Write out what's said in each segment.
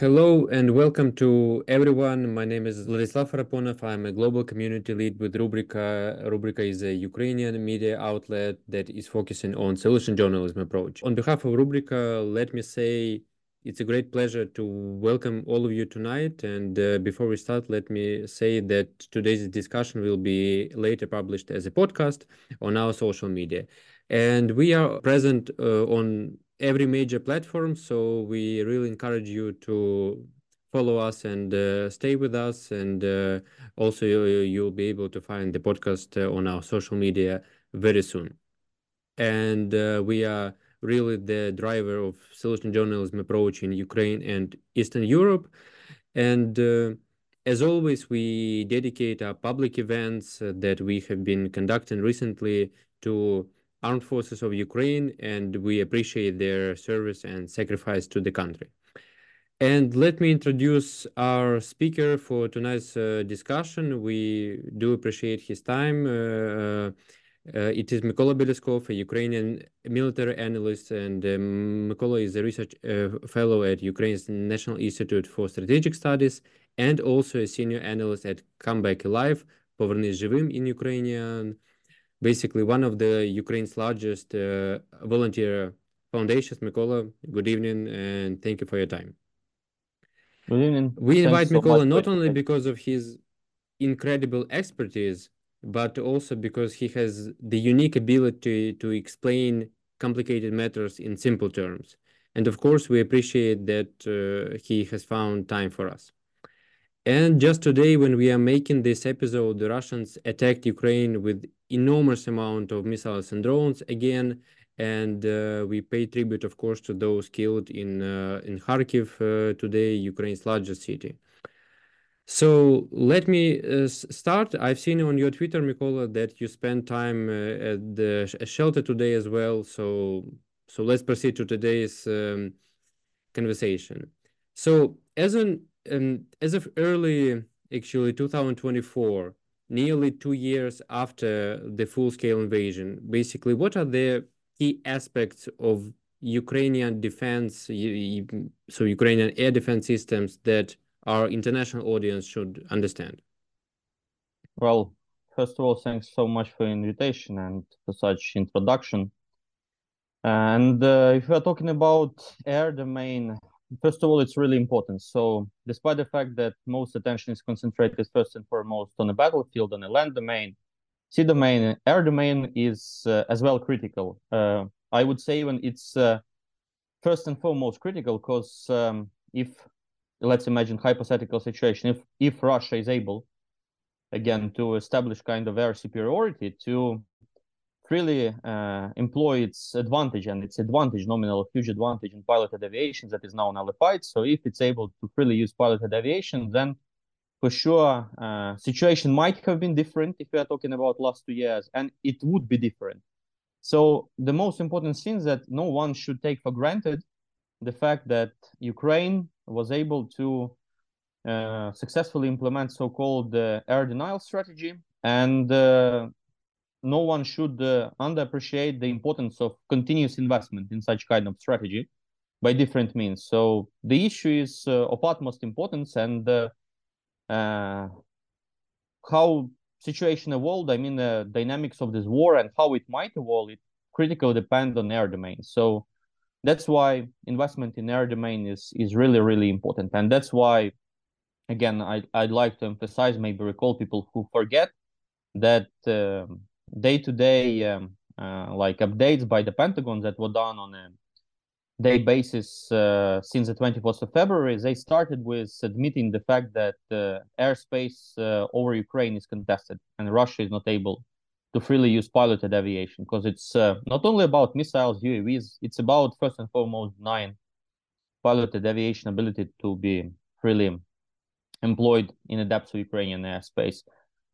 Hello and welcome to everyone. My name is Vladislav Faraponov. I'm a global community lead with Rubryka. Rubryka is a Ukrainian media outlet that is focusing on solution journalism approach. On behalf of Rubryka, let me say it's a great pleasure to welcome all of you tonight. And uh, before we start, let me say that today's discussion will be later published as a podcast on our social media. And we are present uh, on every major platform. So we really encourage you to follow us and uh, stay with us. And uh, also, you'll be able to find the podcast uh, on our social media very soon. And uh, we are really the driver of solution journalism approach in Ukraine and Eastern Europe. And uh, as always, we dedicate our public events that we have been conducting recently to armed forces of Ukraine, and we appreciate their service and sacrifice to the country. And let me introduce our speaker for tonight's uh, discussion. We do appreciate his time. Uh, uh, uh it is Mykola Bielieskov, a Ukrainian military analyst, and um, Mykola is a research uh, fellow at Ukraine's National Institute for Strategic Studies and also a senior analyst at Come Back Alive, Повернись живим in Ukrainian, basically one of the Ukraine's largest uh, volunteer foundations. Mykola, good evening and thank you for your time. Good evening. We invite Thanks Mykola so not only because of his incredible expertise, but also because he has the unique ability to explain complicated matters in simple terms. And of course, we appreciate that uh, he has found time for us. And just today, when we are making this episode, the Russians attacked Ukraine with enormous amount of missiles and drones again. And uh, we pay tribute, of course, to those killed in uh, in Kharkiv uh, today, Ukraine's largest city. So let me uh, start. I've seen on your Twitter, Mykola, that you spent time uh, at the shelter today as well. So so let's proceed to today's um, conversation. So as an um, as of early actually 2024, nearly two years after the full-scale invasion, basically, what are the key aspects of Ukrainian defense, so Ukrainian air defense systems that our international audience should understand? Well, first of all, thanks so much for the invitation and for such introduction. And uh, if we're talking about air domain, first of all, it's really important. So, despite the fact that most attention is concentrated first and foremost on the battlefield, on the land domain, sea domain, air domain is uh, as well critical. Uh, I would say even it's uh, first and foremost critical because um, if let's imagine hypothetical situation, if if Russia is able again to establish kind of air superiority to really uh, employ its advantage and its advantage, nominal huge advantage in piloted aviation that is now nullified. So if it's able to freely use piloted aviation, then for sure uh, situation might have been different if we are talking about last two years, and it would be different. So the most important thing that no one should take for granted the fact that Ukraine was able to uh, successfully implement so-called uh, air denial strategy and uh, no one should uh, underappreciate the importance of continuous investment in such kind of strategy by different means. So the issue is uh, of utmost importance and uh, uh how situation evolved. I mean, the dynamics of this war and how it might evolve. It critically depend on air domain. So that's why investment in air domain is is really really important, and that's why, again, I I'd like to emphasize, maybe recall people who forget that. Um, day-to-day um, uh, like updates by the Pentagon that were done on a day basis uh, since the 24th of February, they started with admitting the fact that uh, airspace uh, over Ukraine is contested and Russia is not able to freely use piloted aviation because it's uh, not only about missiles, UAVs, it's about first and foremost nine piloted aviation ability to be freely employed in the depths of Ukrainian airspace.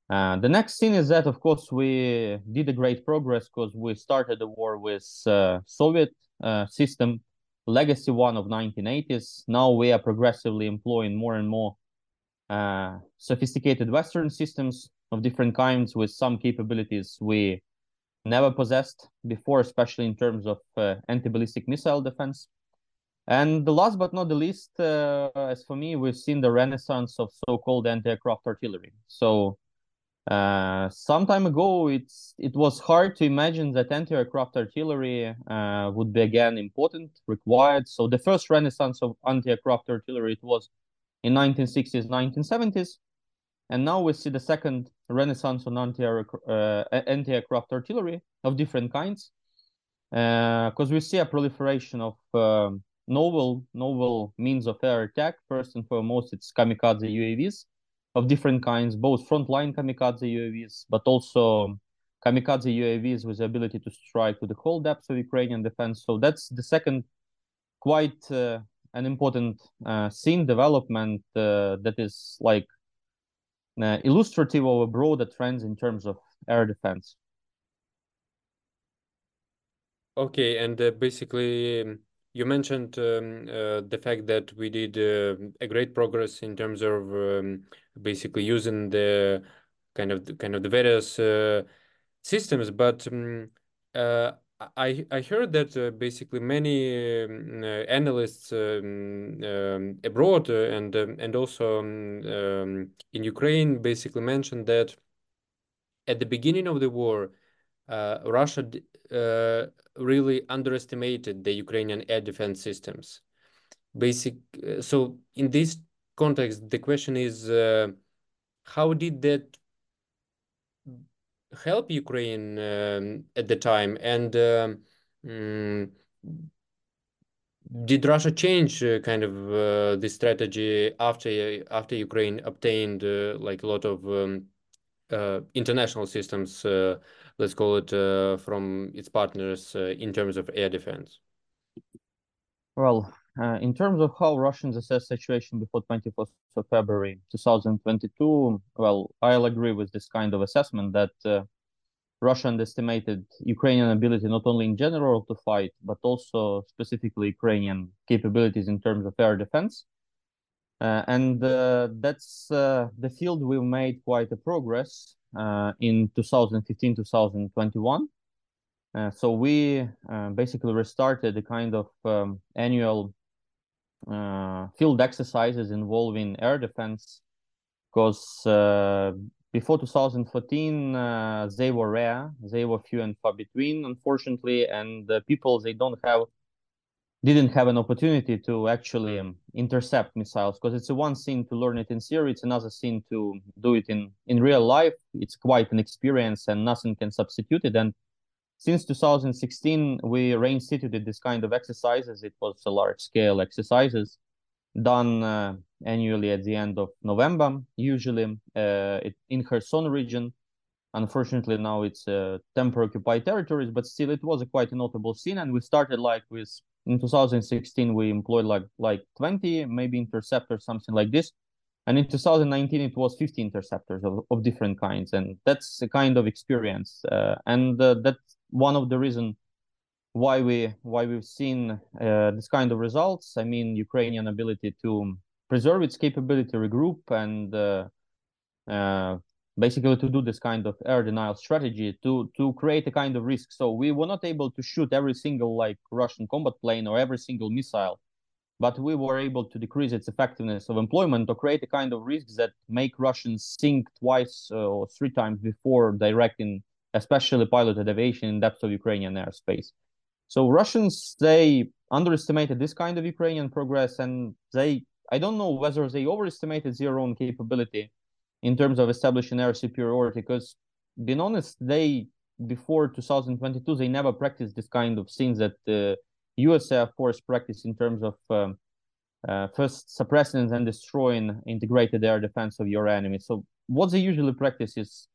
Uh, the next thing is that, of course, we did a great progress because we started the war with uh, Soviet uh, system, legacy one of 1980s. Now we are progressively employing more and more uh, sophisticated Western systems of different kinds with some capabilities we never possessed before, especially in terms of uh, anti-ballistic missile defense. And the last but not the least, as for me, we've seen the renaissance of so-called anti-aircraft artillery. So uh, some time ago, it's it was hard to imagine that anti-aircraft artillery uh, would be again important, required. So the first renaissance of anti-aircraft artillery it was in 1960s, 1970s, and now we see the second renaissance on anti-aircraft uh, anti-aircraft artillery of different kinds, because uh, we see a proliferation of um, novel novel means of air attack. First and foremost, it's kamikaze UAVs of different kinds, both frontline kamikaze UAVs, but also kamikaze UAVs with the ability to strike to the whole depth of Ukrainian defense. So that's the second quite uh, an important uh, scene development uh, that is like uh, illustrative of a broader trends in terms of air defense. Okay, and uh, basically you mentioned um, uh, the fact that we did uh, a great progress in terms of um, basically using the kind of the, kind of the various uh, systems, but um, uh, I I heard that uh, basically many um, uh, analysts um, um, abroad and and also in Ukraine basically mentioned that at the beginning of the war, Russia uh, really underestimated the Ukrainian air defense systems. Basic. Uh, so in this context, the question is, uh, how did that help Ukraine um, at the time, and um, mm, did Russia change uh, kind of uh, the strategy after after Ukraine obtained uh, like a lot of um, international systems let's call it, uh, from its partners uh, in terms of air defense? Well, uh, in terms of how Russians assess situation before 24th of February 2022, well, I'll agree with this kind of assessment that uh, Russia underestimated Ukrainian ability not only in general to fight, but also specifically Ukrainian capabilities in terms of air defense. Uh, and uh, that's the field we've made quite a progress uh, in 2015 2021 uh, so we uh, basically restarted the kind of um, annual field exercises involving air defense because before 2014 uh, they were rare. They were few and far between unfortunately and the people they don't have didn't have an opportunity to actually um, intercept missiles because it's one thing to learn it in theory it's another thing to do it in in real life. It's quite an experience and nothing can substitute it. And since 2016 we reinstituted this kind of exercises. It was a large scale exercises done uh, annually at the end of november usually uh, it, in kherson region. Unfortunately now it's uh, temporary occupied territories but still it was a quite a notable scene and we started like with in 2016 we employed like like 20 maybe interceptors something like this. And in 2019 it was 50 interceptors of, of different kinds. And that's a kind of experience uh, and uh, that's one of the reasons why we why we've seen uh, this kind of results. I mean ukrainian ability to preserve its capability regroup and uh, uh, basically to do this kind of air denial strategy to to create a kind of risk. So we were not able to shoot every single like russian combat plane or every single missile but we were able to decrease its effectiveness of employment or create a kind of risks that make russians think twice uh, or three times before directing especially piloted aviation in depth of ukrainian airspace. So russians they underestimated this kind of ukrainian progress and they i don't know whether they overestimated their own capability in terms of establishing air superiority because being honest they before 2022 they never practiced this kind of things that the us air force practice in terms of um, uh, first suppressing and destroying integrated air defense of your enemy. So what they usually practice is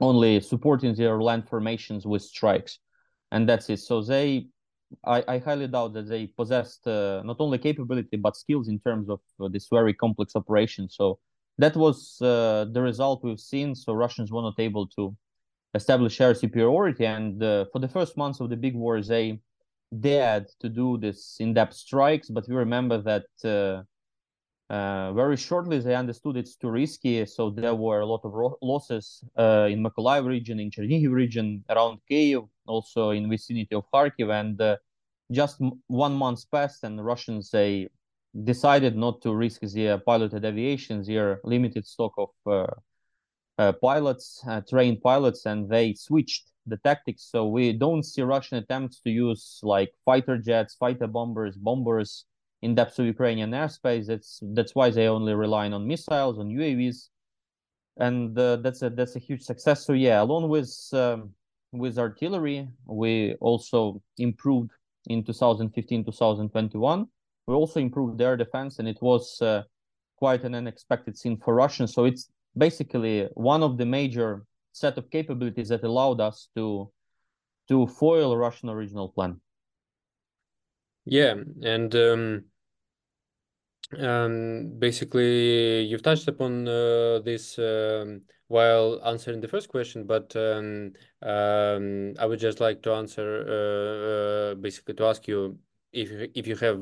only supporting their land formations with strikes and that's it. So they I, I highly doubt that they possessed uh, not only capability but skills in terms of uh, this very complex operation. So that was uh, the result we've seen. So Russians were not able to establish air superiority, and uh, for the first months of the big war, they dared to do this in-depth strikes. But we remember that uh, uh very shortly they understood it's too risky. So there were a lot of losses uh, in Mykolaiv region, in Chernihiv region, around Kiev, also in vicinity of Kharkiv, and just one month passed and the Russians they decided not to risk their piloted aviation, their limited stock of uh, uh, pilots, uh, trained pilots, and they switched the tactics. So we don't see Russian attempts to use like fighter jets, fighter bombers, bombers in depths of Ukrainian airspace. That's that's why they only relying on missiles, on UAVs, and uh, that's a that's a huge success. So yeah, along with um, with artillery, we also improved in 2015 2021 we also improved their defense, and it was uh, quite an unexpected scene for Russians. So it's basically one of the major set of capabilities that allowed us to to foil Russian original plan. Yeah, and um, um, basically you've touched upon uh, this um, while answering the first question, but um, um, I would just like to answer uh, uh, basically to ask you if if you have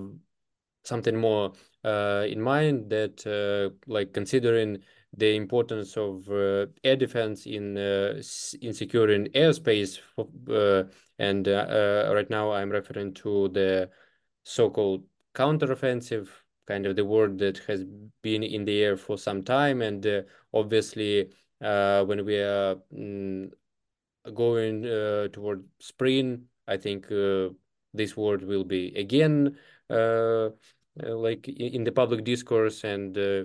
something more uh, in mind that uh, like considering the importance of uh, air defense in uh, in securing airspace for, uh, and uh, right now I'm referring to the so-called counteroffensive kind of the word that has been in the air for some time. And obviously when we are mm, going toward spring I think this word will be again like in the public discourse and uh,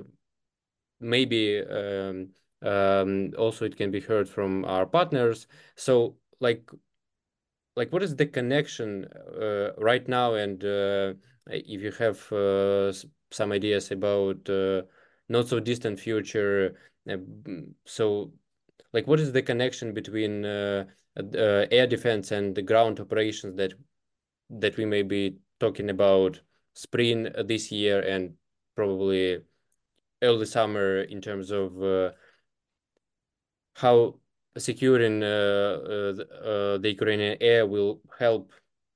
maybe um, um, also it can be heard from our partners. So like like what is the connection uh, right now? And uh, if you have uh, some ideas about uh, not so distant future so like what is the connection between air defense and the ground operations that that we may be talking about spring this year and probably early summer in terms of uh, how securing uh, uh, the Ukrainian air will help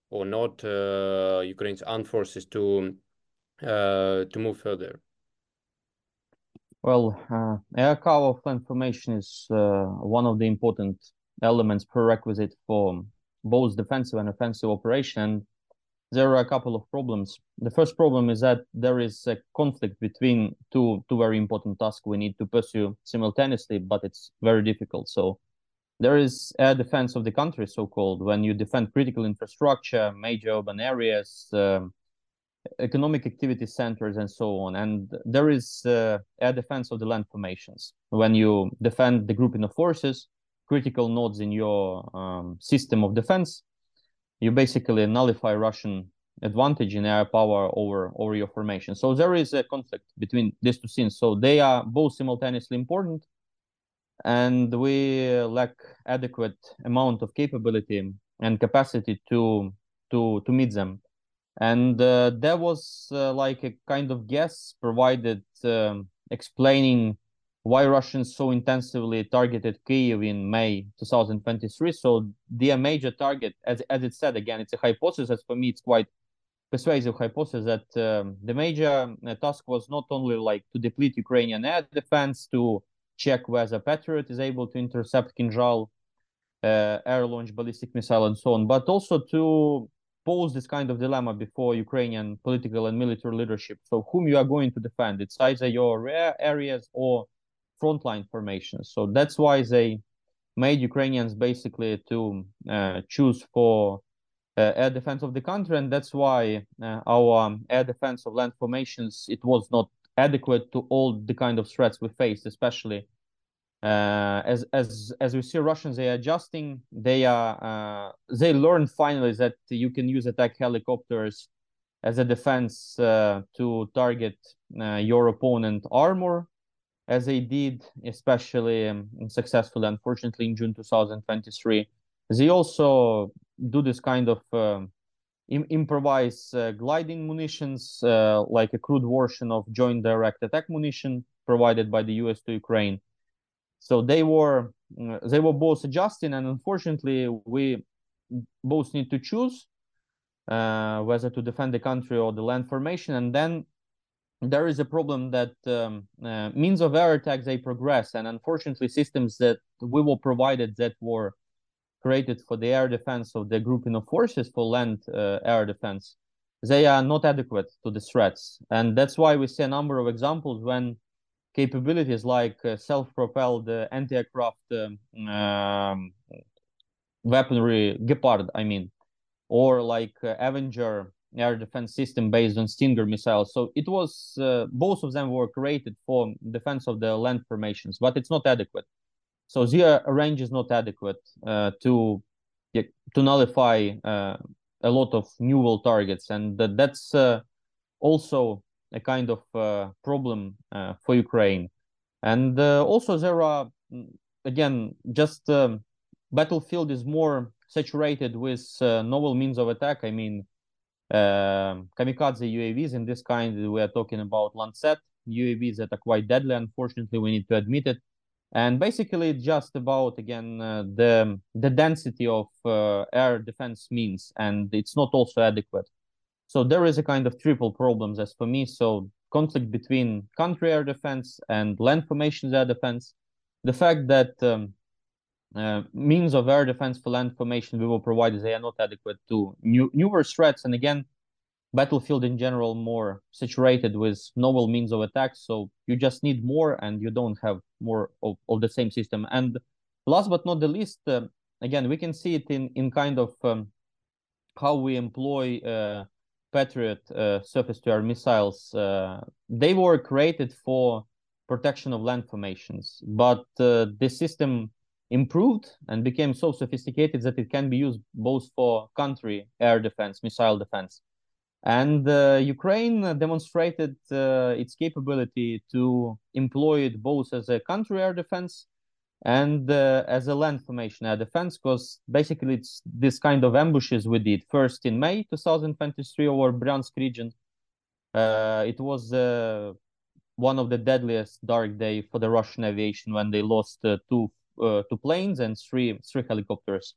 or not Ukraine's armed forces to to move further. Well, uh, air cover of information is uh, one of the important elements prerequisite for both defensive and offensive operation there are a couple of problems. The first problem is that there is a conflict between two two very important tasks we need to pursue simultaneously, but it's very difficult. So there is air defense of the country, so-called, when you defend critical infrastructure, major urban areas, um, economic activity centers, and so on. And there is uh, air defense of the land formations, when you defend the grouping of forces, critical nodes in your um, system of defense, you basically nullify Russian advantage in air power over over your formation. So there is a conflict between these two things. So they are both simultaneously important, and we lack adequate amount of capability and capacity to to to meet them. And uh, there was uh, like a kind of guess provided um, explaining why Russians so intensively targeted Kiev in May 2023. So their major target, as, as it said, again, it's a hypothesis. For me, it's quite persuasive hypothesis that um, the major uh, task was not only like to deplete Ukrainian air defense, to check whether Patriot is able to intercept Kinzhal uh, air launch ballistic missile and so on, but also to pose this kind of dilemma before Ukrainian political and military leadership. So whom you are going to defend? It's either your rare areas or frontline formations. So that's why they made Ukrainians basically to uh, choose for uh, air defense of the country, and that's why uh, our um, air defense of land formations it was not adequate to all the kind of threats we faced, especially uh, as as as we see Russians they are adjusting. They are uh, they learned finally that you can use attack helicopters as a defense uh, to target your opponent armor as they did, especially um, successfully, unfortunately, in June 2023. They also do this kind of um, Im improvise uh, gliding munitions, uh, like a crude version of joint direct attack munition provided by the US to Ukraine. So they were uh, they were both adjusting, and unfortunately, we both need to choose uh, whether to defend the country or the land formation, and then there is a problem that um, uh, means of air attack they progress and unfortunately systems that we were provided that were created for the air defense of the grouping of forces for land uh, air defense, they are not adequate to the threats. And that's why we see a number of examples when capabilities like uh, self-propelled uh, anti-aircraft um, um, weaponry, Gepard, I mean, or like uh, Avenger air defense system based on Stinger missiles. So it was uh, both of them were created for defense of the land formations, but it's not adequate. So the range is not adequate uh, to to nullify uh, a lot of new world targets, and that, that's uh, also a kind of uh, problem uh, for Ukraine. And also there are again just um, battlefield is more saturated with novel means of attack. I mean, kamikaze UAVs in this kind, we are talking about Lancet UAVs that are quite deadly. Unfortunately, we need to admit it. And basically, just about again uh, the the density of uh, air defense means, and it's not also adequate. So there is a kind of triple problems as for me. So conflict between country air defense and land formations air defense, the fact that um, uh, means of air defense for land formation we will provide they are not adequate to new newer threats and again battlefield in general more saturated with novel means of attack. So you just need more and you don't have more of, of the same system. And last but not the least uh, again we can see it in in kind of um, how we employ uh, patriot uh, surface to air missiles. Uh, they were created for protection of land formations but the system improved and became so sophisticated that it can be used both for country air defense, missile defense. And uh, Ukraine demonstrated uh, its capability to employ it both as a country air defense and uh, as a land formation air defense, because basically it's this kind of ambushes we did first in May 2023 over Bryansk region. Uh, it was uh, one of the deadliest dark day for the Russian aviation when they lost uh, two two planes and three three helicopters.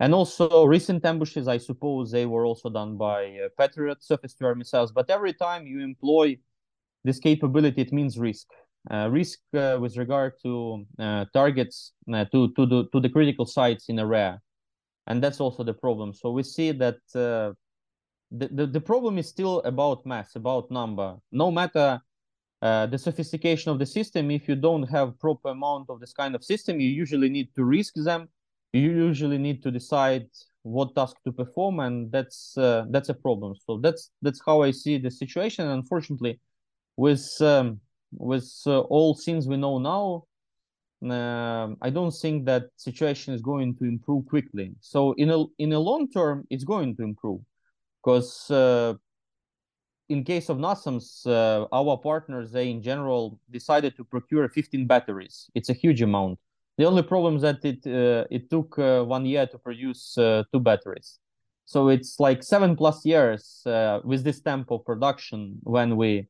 And also recent ambushes, I suppose they were also done by uh, Patriot surface-to-air missiles. But every time you employ this capability, it means risk. Uh, risk uh, with regard to uh, targets uh, to to the to the critical sites in area, and that's also the problem. So we see that the, the the problem is still about mass, about number. No matter uh, the sophistication of the system, if you don't have proper amount of this kind of system, you usually need to risk them. You usually need to decide what task to perform, and that's uh, that's a problem. So that's that's how I see the situation. Unfortunately, with um, with uh, all things we know now, uh, I don't think that situation is going to improve quickly. So in a in a long term, it's going to improve because uh, in case of NASAMS, uh, our partners, they in general decided to procure 15 batteries. It's a huge amount. The only problem is that it uh, it took uh, one year to produce uh, two batteries. So it's like seven plus years uh, with this tempo production when we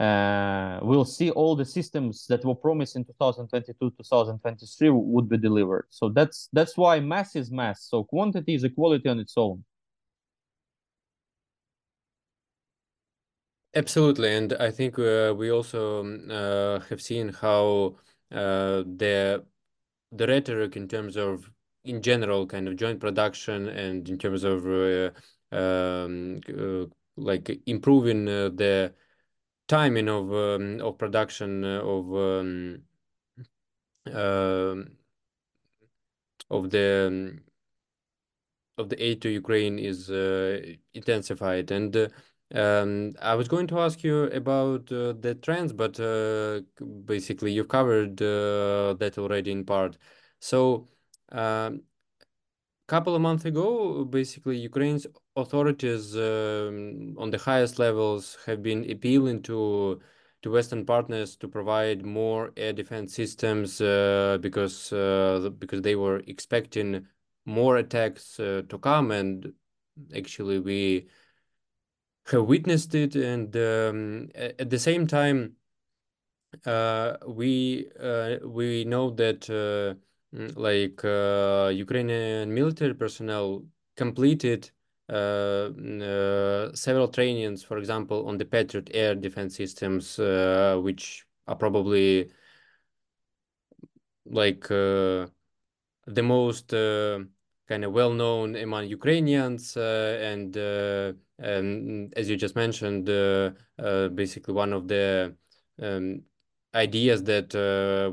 uh, will see all the systems that were promised in 2022, 2023 would be delivered. So that's that's why mass is mass. So quantity is a quality on its own. Absolutely, and I think uh, we also um, uh, have seen how uh, the the rhetoric in terms of in general kind of joint production and in terms of uh, um, uh, like improving uh, the timing of um, of production of um, of the um, of the aid to Ukraine is intensified. And um, I was going to ask you about uh, the trends, but uh, basically you've covered uh, that already in part. So, um, couple of months ago, basically Ukraine's authorities um, on the highest levels have been appealing to to Western partners to provide more air defense systems uh, because uh, because they were expecting more attacks uh, to come, and actually we witnessed it, and um, at the same time, uh, we uh, we know that uh, mm, like uh, Ukrainian military personnel completed uh, mm, uh, several trainings, for example, on the Patriot air defense systems, which are probably like the most uh, kind of well known among Ukrainians, uh, and, uh, and as you just mentioned, basically one of the um, ideas that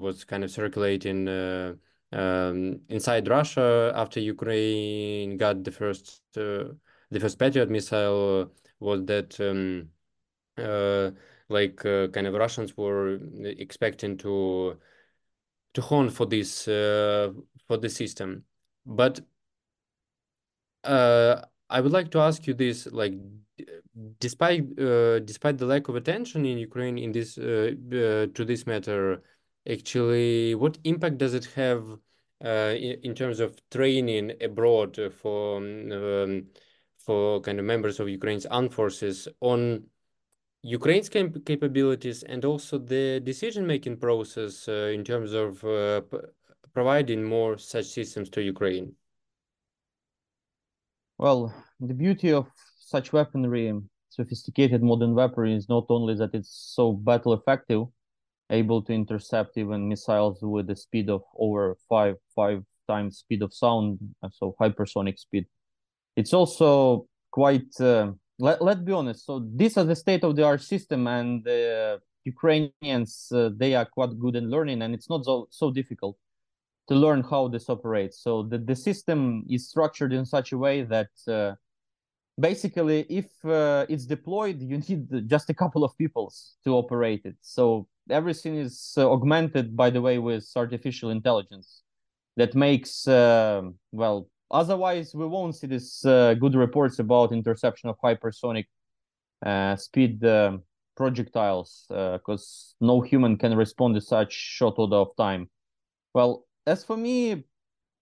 was kind of circulating um, inside Russia after Ukraine got the first the first Patriot missile was that um, uh, like uh, kind of Russians were expecting to to hone for this uh, for the system. But uh, I would like to ask you this: like, despite uh, despite the lack of attention in Ukraine in this uh, uh, to this matter, actually, what impact does it have uh, in, in, terms of training abroad for um, for kind of members of Ukraine's armed forces on Ukraine's cap capabilities and also the decision-making process uh, in terms of uh, providing more such systems to Ukraine? Well, the beauty of such weaponry, sophisticated modern weaponry, is not only that it's so battle effective, able to intercept even missiles with the speed of over five five times speed of sound, so hypersonic speed. It's also quite uh, let, let's be honest so this is the state of the art system and the ukrainians uh, they are quite good in learning and it's not so, so difficult to learn how this operates so the, the system is structured in such a way that uh, basically if uh, it's deployed you need just a couple of people to operate it so everything is uh, augmented by the way with artificial intelligence that makes uh, well Otherwise, we won't see these uh, good reports about interception of hypersonic uh, speed projectiles because no human can respond to such short order of time. Well, as for me,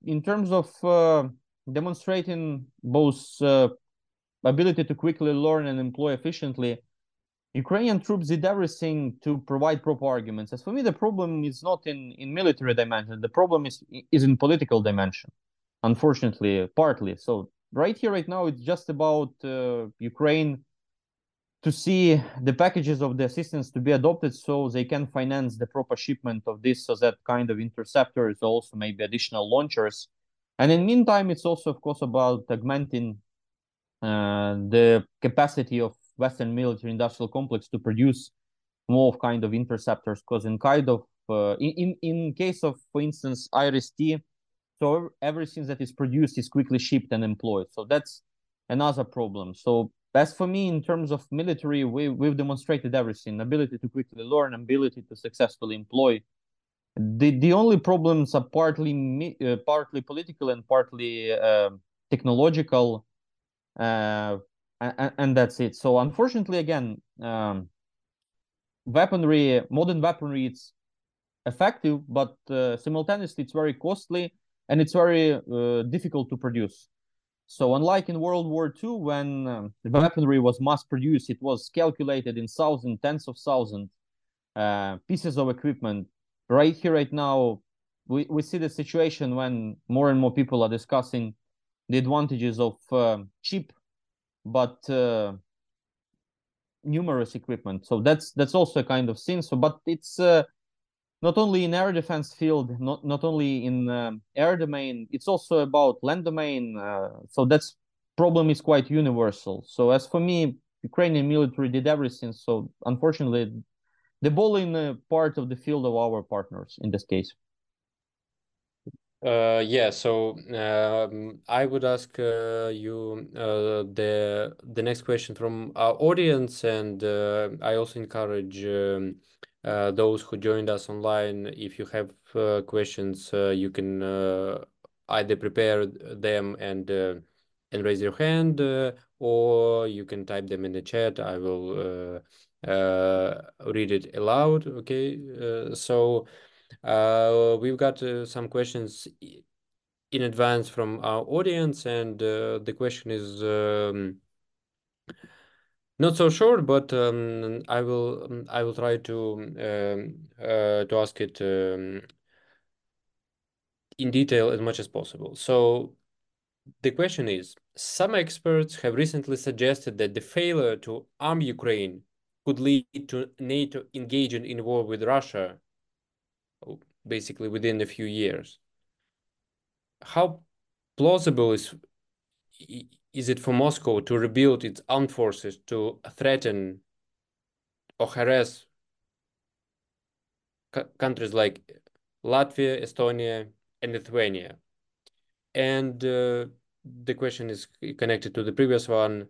in terms of uh, demonstrating both uh, ability to quickly learn and employ efficiently, Ukrainian troops did everything to provide proper arguments. As for me, the problem is not in, in military dimension. The problem is is in political dimension unfortunately, partly. So right here, right now, it's just about uh, Ukraine to see the packages of the assistance to be adopted so they can finance the proper shipment of this so that kind of interceptors also maybe additional launchers and in the meantime it's also of course about augmenting uh, the capacity of western military industrial complex to produce more kind of interceptors because in kind of uh, in, in case of for instance iris-t so everything that is produced is quickly shipped and employed. So that's another problem. So as for me, in terms of military, we, we've demonstrated everything, ability to quickly learn, ability to successfully employ. The, the only problems are partly uh, partly political and partly uh, technological, uh, and, and, that's it. So unfortunately, again, um, weaponry, modern weaponry, it's effective, but uh, simultaneously it's very costly and it's very uh, difficult to produce. So unlike in World War II, when um, the weaponry was mass produced, it was calculated in thousands, tens of thousands uh, pieces of equipment. Right here, right now, we, we see the situation when more and more people are discussing the advantages of uh, cheap but uh, numerous equipment. So that's that's also a kind of thing. So, but it's uh, not only in air defense field, not not only in um, air domain, it's also about land domain. Uh, so that's problem is quite universal. So as for me, Ukrainian military did everything. So unfortunately, the ball in a part of the field of our partners in this case. Uh, yeah, so um, I would ask uh, you uh, the the next question from our audience, and uh, I also encourage um, uh, those who joined us online, if you have uh, questions, uh, you can uh, either prepare them and uh, and raise your hand, uh, or you can type them in the chat. I will read it aloud. Okay, so we've got some questions in advance from our audience, and the question is. Um, not so sure, but um, I will um, I will try to um, uh, to ask it um, in detail as much as possible. So the question is, some experts have recently suggested that the failure to arm Ukraine could lead to NATO engaging in war with Russia, basically within a few years. how plausible is is it for Moscow to rebuild its armed forces to threaten or harass countries like Latvia, Estonia, and Lithuania? And uh, the question is connected to the previous one.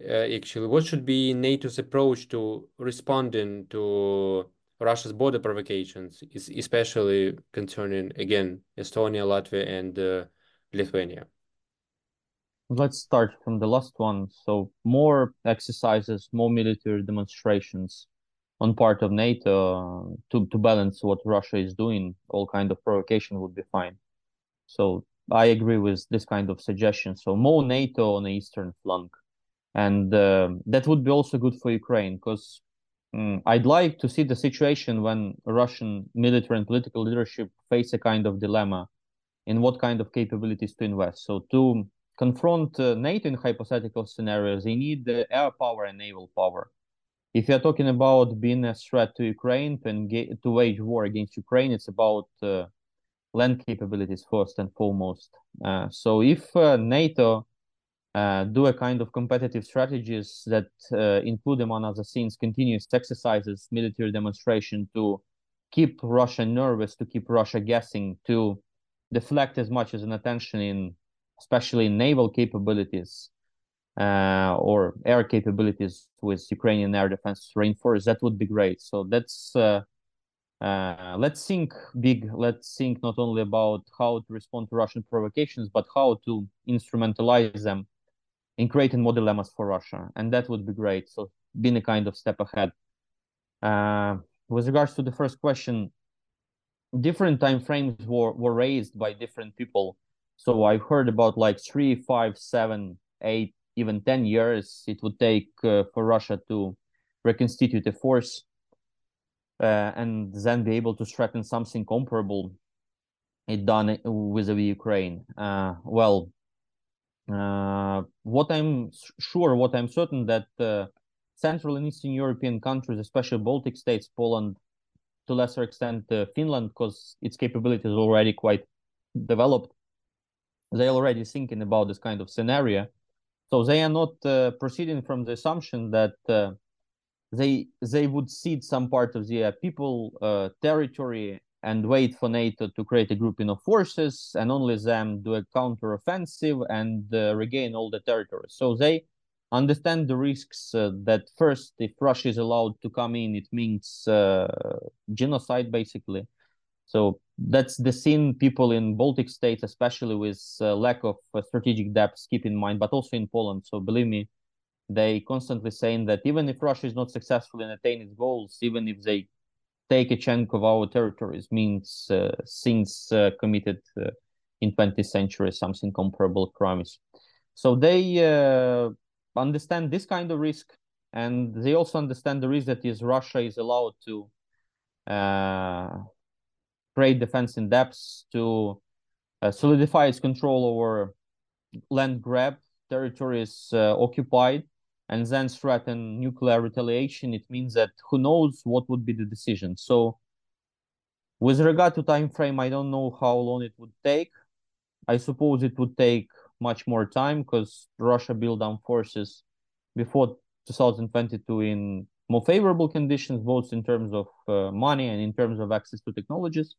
Uh, actually, what should be NATO's approach to responding to Russia's border provocations, especially concerning again Estonia, Latvia, and uh, Lithuania? Let's start from the last one. So more exercises, more military demonstrations on part of NATO to, to balance what Russia is doing. All kind of provocation would be fine. So I agree with this kind of suggestion. So more NATO on the eastern flank, and uh, that would be also good for Ukraine because um, I'd like to see the situation when Russian military and political leadership face a kind of dilemma in what kind of capabilities to invest. So to confront uh, NATO in hypothetical scenarios, they need the air power and naval power. If you're talking about being a threat to Ukraine to engage, to wage war against Ukraine, it's about uh, land capabilities first and foremost. Uh, so if uh, NATO uh, do a kind of competitive strategies that include, among other things, continuous exercises, military demonstration to keep Russia nervous, to keep Russia guessing, to deflect as much as an attention in, especially naval capabilities uh, or air capabilities with Ukrainian air defense reinforced, that would be great. So that's uh, uh, let's think big. Let's think not only about how to respond to Russian provocations, but how to instrumentalize them in creating more dilemmas for Russia, and that would be great. So, being a kind of step ahead. Uh, with regards to the first question, different time frames were, were raised by different people. So I've heard about like three, five, seven, eight, even ten years it would take uh, for Russia to reconstitute a force uh, and then be able to threaten something comparable it done with the Ukraine. Uh, well, uh, what I'm sure, what I'm certain that uh, Central and Eastern European countries, especially Baltic states, Poland, to lesser extent uh, Finland, because its capability is already quite developed, they're already thinking about this kind of scenario. So they are not uh, proceeding from the assumption that they they would cede some part of the people uh, territory and wait for NATO to create a grouping of forces and only them do a counter-offensive and uh, regain all the territory. So they understand the risks uh, that first, if Russia is allowed to come in, it means uh, genocide basically. So that's the scene people in Baltic states, especially with uh, lack of uh, strategic depth, keep in mind, but also in Poland. So believe me, they constantly saying that even if Russia is not successful in attaining its goals, even if they take a chunk of our territories, means uh, things uh, committed uh, in 20th century, something comparable crimes. So they uh, understand this kind of risk, and they also understand the risk that is Russia is allowed to uh, create defense in depth to uh, solidify its control over land grab territories occupied and then threaten nuclear retaliation, it means that who knows what would be the decision. So with regard to time frame, I don't know how long it would take. I suppose it would take much more time because Russia built down forces before 2022 in more favorable conditions, both in terms of uh, money and in terms of access to technologies.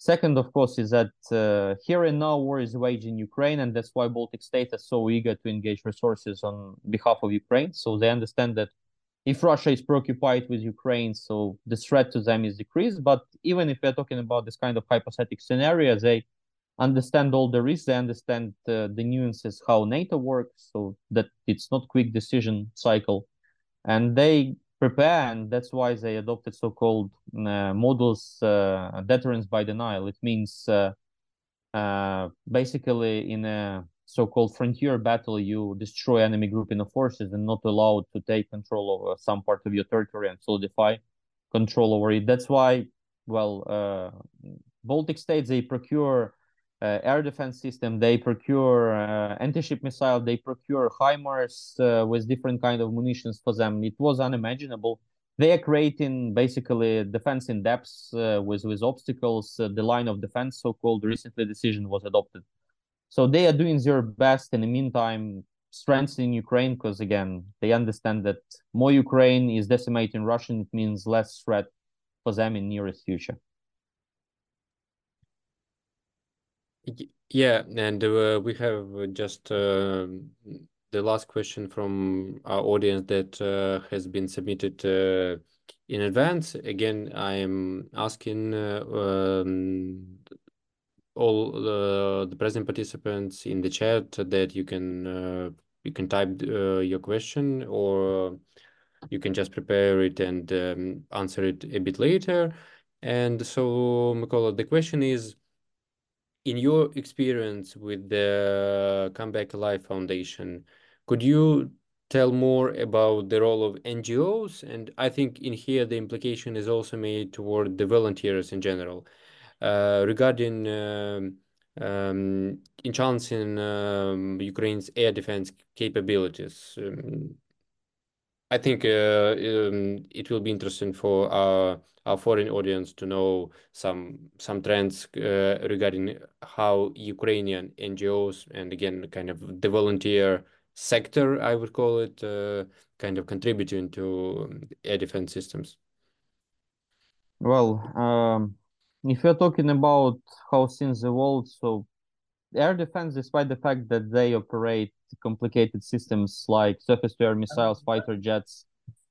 Second, of course, is that uh, here and now war is waged in Ukraine, and that's why Baltic states are so eager to engage resources on behalf of Ukraine. So they understand that if Russia is preoccupied with Ukraine, so the threat to them is decreased. But even if we're talking about this kind of hypothetical scenario, they understand all the risks. They understand uh, the nuances how NATO works, so that it's not quick decision cycle, and they prepare, and that's why they adopted so-called uh, models uh, deterrence by denial. It means uh, uh, basically in a so-called frontier battle, you destroy enemy grouping of forces and not allowed to take control over some part of your territory and solidify control over it. That's why, well, uh, Baltic states they procure uh, air defense system. They procure uh, anti-ship missile. They procure HIMARS uh, with different kind of munitions for them. It was unimaginable they are creating basically defense in depth uh, with with obstacles. Uh, the line of defense, so called, recently decision was adopted. So they are doing their best in the meantime, strengthening Ukraine because again they understand that more Ukraine is decimating Russian, it means less threat for them in nearest future. Yeah, and uh, we have just uh, the last question from our audience that uh, has been submitted uh, in advance. Again, I am asking uh, um, all the, present participants in the chat that you can uh, you can type your question or you can just prepare it and um, answer it a bit later. And so, Mykola, the question is, in your experience with the Come Back Alive Foundation, could you tell more about the role of NGOs? And I think in here the implication is also made toward the volunteers in general uh, regarding um, um, enhancing um, Ukraine's air defense capabilities. Um, I think uh, um, it will be interesting for our our foreign audience to know some some trends uh, regarding how Ukrainian NGOs and again kind of the volunteer sector I would call it uh, kind of contributing to air defense systems. Well, um, if you're talking about how things evolved, so air defense, despite the fact that they operate complicated systems like surface-to-air missiles, fighter jets,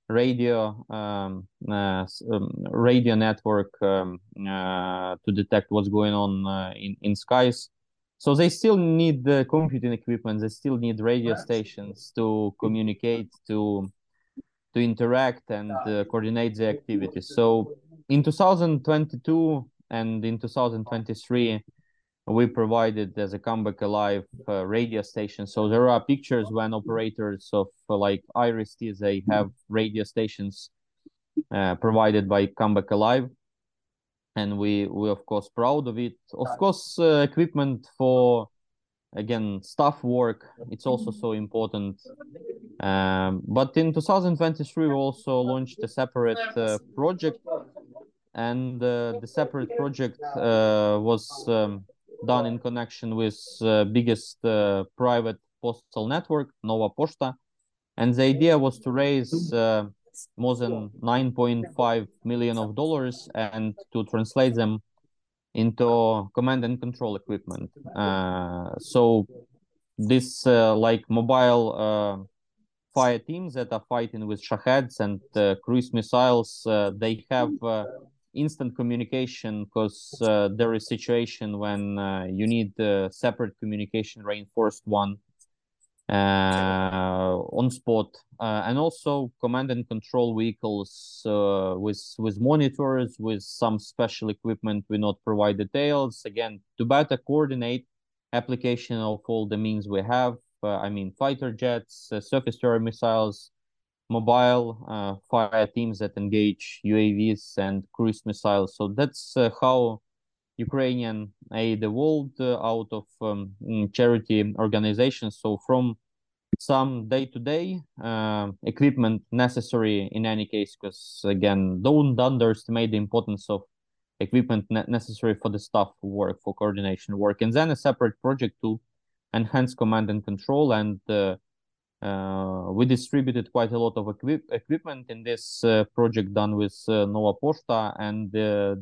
radio um, uh, um, radio network um, uh, to detect what's going on uh, in in skies. So they still need the computing equipment. They still need radio stations to communicate, to to interact and uh, coordinate the activities. So in 2022 and in 2023 we provided as a Come Back Alive uh, radio station. So there are pictures when operators of uh, like IRIS-T they have radio stations uh, provided by Come Back Alive. And we we of course proud of it. Of course uh, equipment for again staff work it's also so important. Um, but in 2023 we also launched a separate uh, project. And uh, the separate project was um, done in connection with uh, biggest uh, private postal network, Nova Poshta, And the idea was to raise uh, more than 9.5 million of dollars and to translate them into command and control equipment. Uh, so this uh, like mobile uh, fire teams that are fighting with Shaheds and cruise missiles, they have instant communication because uh, there is situation when uh, you need the separate communication reinforced one uh, on spot uh, and also command and control vehicles uh, with with monitors with some special equipment we not provide details. Again to better coordinate application of all the means we have uh, i mean fighter jets surface to air missiles mobile uh, fire teams that engage UAVs and cruise missiles. So that's uh, how Ukrainian aid evolved uh, out of um, mm, charity organizations. So from some day-to-day uh, equipment necessary in any case, because again, don't underestimate the importance of equipment ne necessary for the staff work, for coordination work, and then a separate project to enhance command and control and uh, we distributed quite a lot of equip equipment in this uh, project done with uh, Nova Poshta, and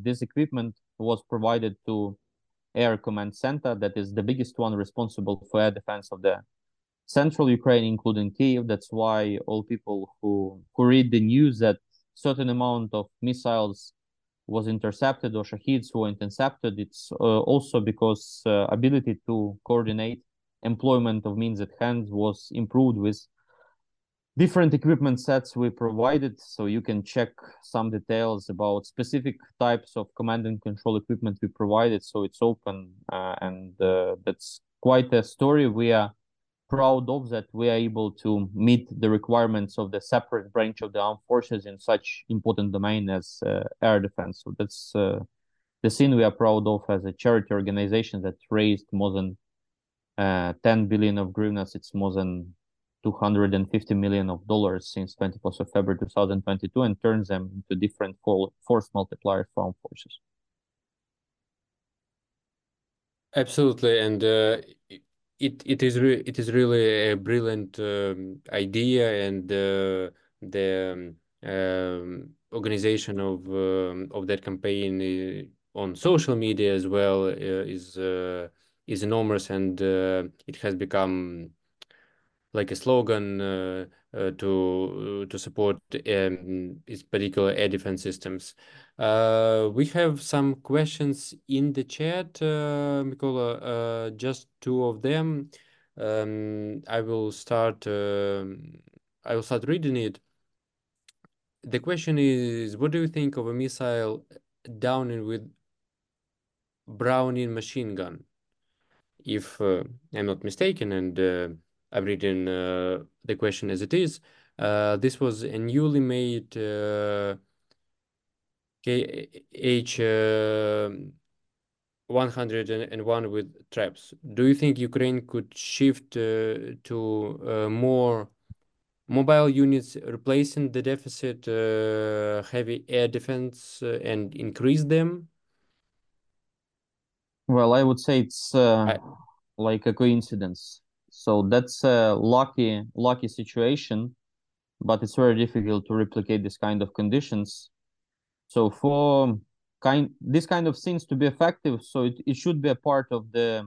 this equipment was provided to Air Command Center, that is the biggest one responsible for air defense of the central Ukraine, including Kiev. That's why all people who who read the news that certain amount of missiles was intercepted or Shaheds were intercepted, it's uh, also because uh, ability to coordinate employment of means at hand was improved with different equipment sets we provided. So you can check some details about specific types of command and control equipment we provided. So it's open uh, and uh, that's quite a story. We are proud of that we are able to meet the requirements of the separate branch of the armed forces in such important domain as uh, air defense. So that's uh, the scene we are proud of as a charity organization that raised more than uh, 10 billion of hryvnias. It's more than 250 million of dollars since 21st of February 2022 and turns them into different force multipliers for armed forces. Absolutely, and uh, it it is it is really a brilliant um, idea, and uh, the um, um organization of um, of that campaign uh, on social media as well uh, is uh, is enormous, and uh, it has become like a slogan uh, uh, to to support um, these particular air defense systems. Uh, we have some questions in the chat, uh, Mykola. Uh, just two of them. Um, I will start. Um, I will start reading it. The question is, what do you think of a missile downing with Browning machine gun? If uh, I'm not mistaken, and I've written uh, the question as it is. Uh, this was a newly made uh, KH 101 with traps. Do you think Ukraine could shift to more mobile units replacing the deficit heavy air defense and increase them? Well, I would say it's I like a coincidence. So that's a lucky lucky situation, but it's very difficult to replicate this kind of conditions. So for kind this kind of things to be effective, so it, it should be a part of the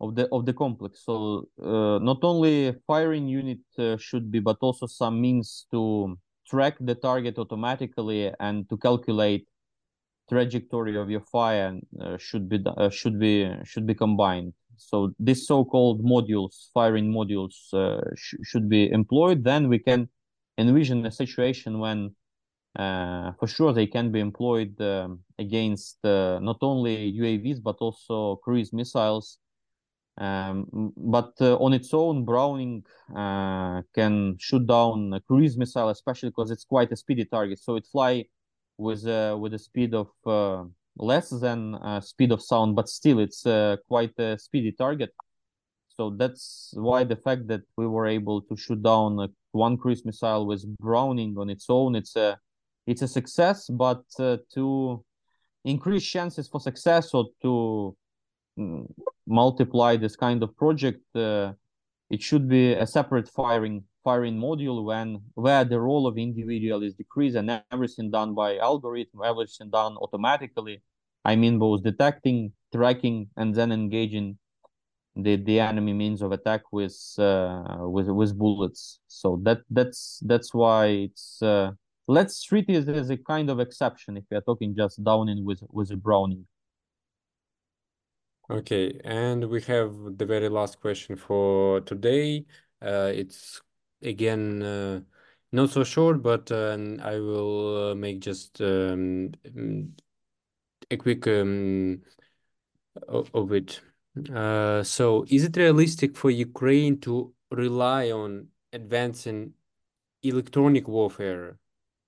of the of the complex. So uh, not only firing unit uh, should be, but also some means to track the target automatically and to calculate trajectory of your fire uh, should be uh, should be should be combined. So these so-called modules, firing modules, uh, sh should be employed. Then we can envision a situation when, uh, for sure, they can be employed um, against uh, not only UAVs but also cruise missiles. Um, but uh, on its own, Browning can shoot down a cruise missile, especially because it's quite a speedy target. So it fly with uh, with a speed of less than uh, speed of sound, but still it's uh, quite a speedy target. So that's why the fact that we were able to shoot down one cruise missile with Browning on its own, it's a it's a success. But uh, to increase chances for success or to mm, multiply this kind of project, uh, it should be a separate firing firing module when where the role of individual is decreased and everything done by algorithm, everything done automatically. I mean both detecting, tracking, and then engaging the the enemy means of attack with uh, with with bullets. So that that's that's why it's uh, let's treat it as a kind of exception if we are talking just downing with with a Browning. Okay, and we have the very last question for today. Uh, it's again uh, not so short, but uh, I will uh, make just um, mm, a quick um, of it. Uh, so, is it realistic for Ukraine to rely on advancing electronic warfare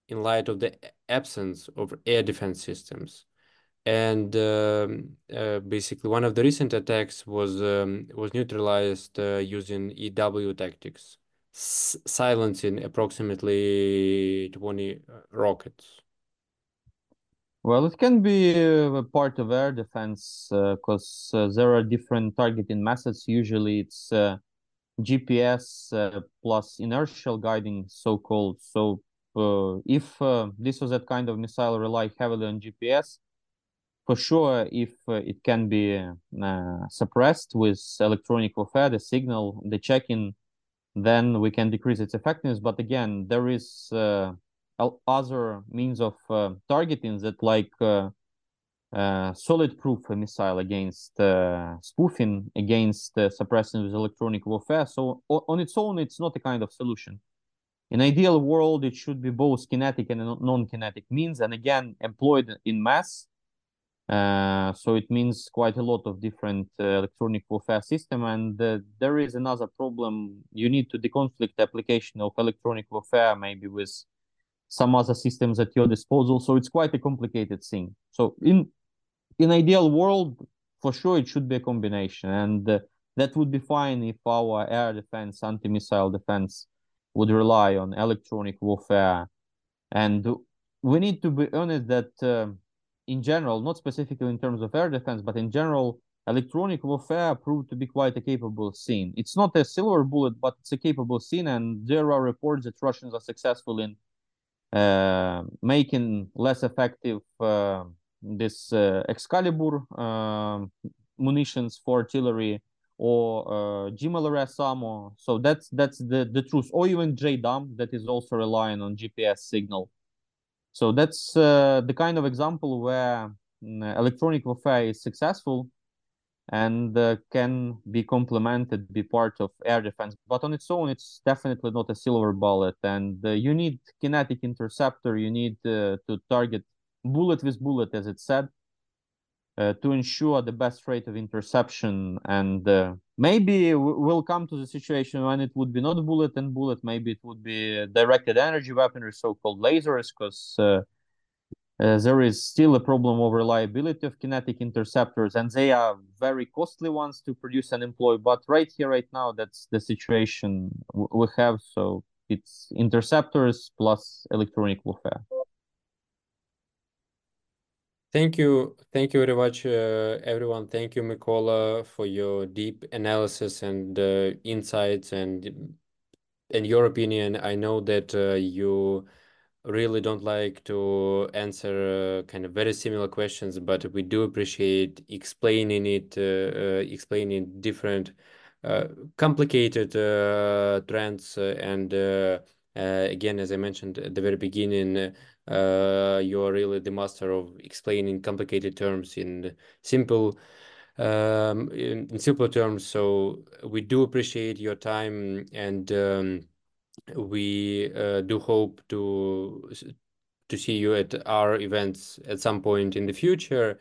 in light of the absence of air defense systems? And um, uh, basically, one of the recent attacks was um, was neutralized uh, using EW tactics silencing approximately 20 uh, rockets? Well, it can be uh, part of air defense because uh, uh, there are different targeting methods. Usually, it's GPS plus inertial guiding, so-called. So, if this was that kind of missile rely heavily on GPS, for sure, if it can be suppressed with electronic warfare, the signal, the checking then we can decrease its effectiveness. But again, there is uh, other means of uh, targeting that like uh, uh solid proof missile against uh, spoofing, against uh, suppressing with electronic warfare. So on its own, it's not a kind of solution. In ideal world, it should be both kinetic and non-kinetic means, and again, employed in mass uh, so it means quite a lot of different uh, electronic warfare system. And uh, there is another problem. You need to deconflict application of electronic warfare, maybe with some other systems at your disposal. So it's quite a complicated thing. So in in ideal world, for sure, it should be a combination. And uh, that would be fine if our air defense, anti-missile defense would rely on electronic warfare. And we need to be honest that uh, in general, not specifically in terms of air defense, but in general, electronic warfare proved to be quite a capable scene. It's not a silver bullet, but it's a capable scene, and there are reports that Russians are successful in uh, making less effective uh, this uh, Excalibur uh, munitions for artillery or uh, GMLRS ammo. So that's that's the the truth. Or even JDAM that is also relying on GPS signal. So that's uh, the kind of example where mm, electronic warfare is successful and uh, can be complemented, be part of air defense. But on its own, it's definitely not a silver bullet. And uh, you need kinetic interceptor. You need uh, to target bullet with bullet, as it said, uh, to ensure the best rate of interception. And uh, maybe we'll come to the situation when it would be not bullet and bullet. Maybe it would be directed energy weaponry, so-called lasers, because uh, uh, there is still a problem of reliability of kinetic interceptors, and they are very costly ones to produce and employ. But right here, right now, that's the situation we have. So it's interceptors plus electronic warfare. Thank you. Thank you very much, uh, everyone. Thank you, Mykola, for your deep analysis and uh, insights and in your opinion. I know that uh, you really don't like to answer uh, kind of very similar questions, but we do appreciate explaining it, uh, uh, explaining different complicated trends. And again, as I mentioned at the very beginning, you are really the master of explaining complicated terms in simple um, in, in simple terms. So we do appreciate your time and um, we uh, do hope to to see you at our events at some point in the future.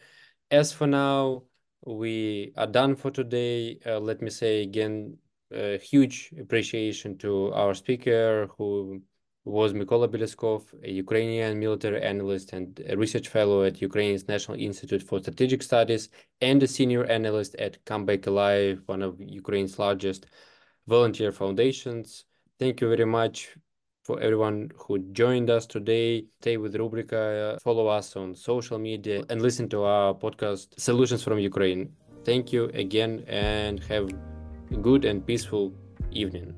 As for now, we are done for today. Uh, let me say again, a huge appreciation to our speaker who was Mykola Bielieskov, a Ukrainian military analyst and research fellow at Ukraine's National Institute for Strategic Studies and a senior analyst at Come Back Alive, one of Ukraine's largest volunteer foundations. Thank you very much for everyone who joined us today. Stay with Rubryka, follow us on social media, and listen to our podcast, Solutions from Ukraine. Thank you again, and have a good and peaceful evening.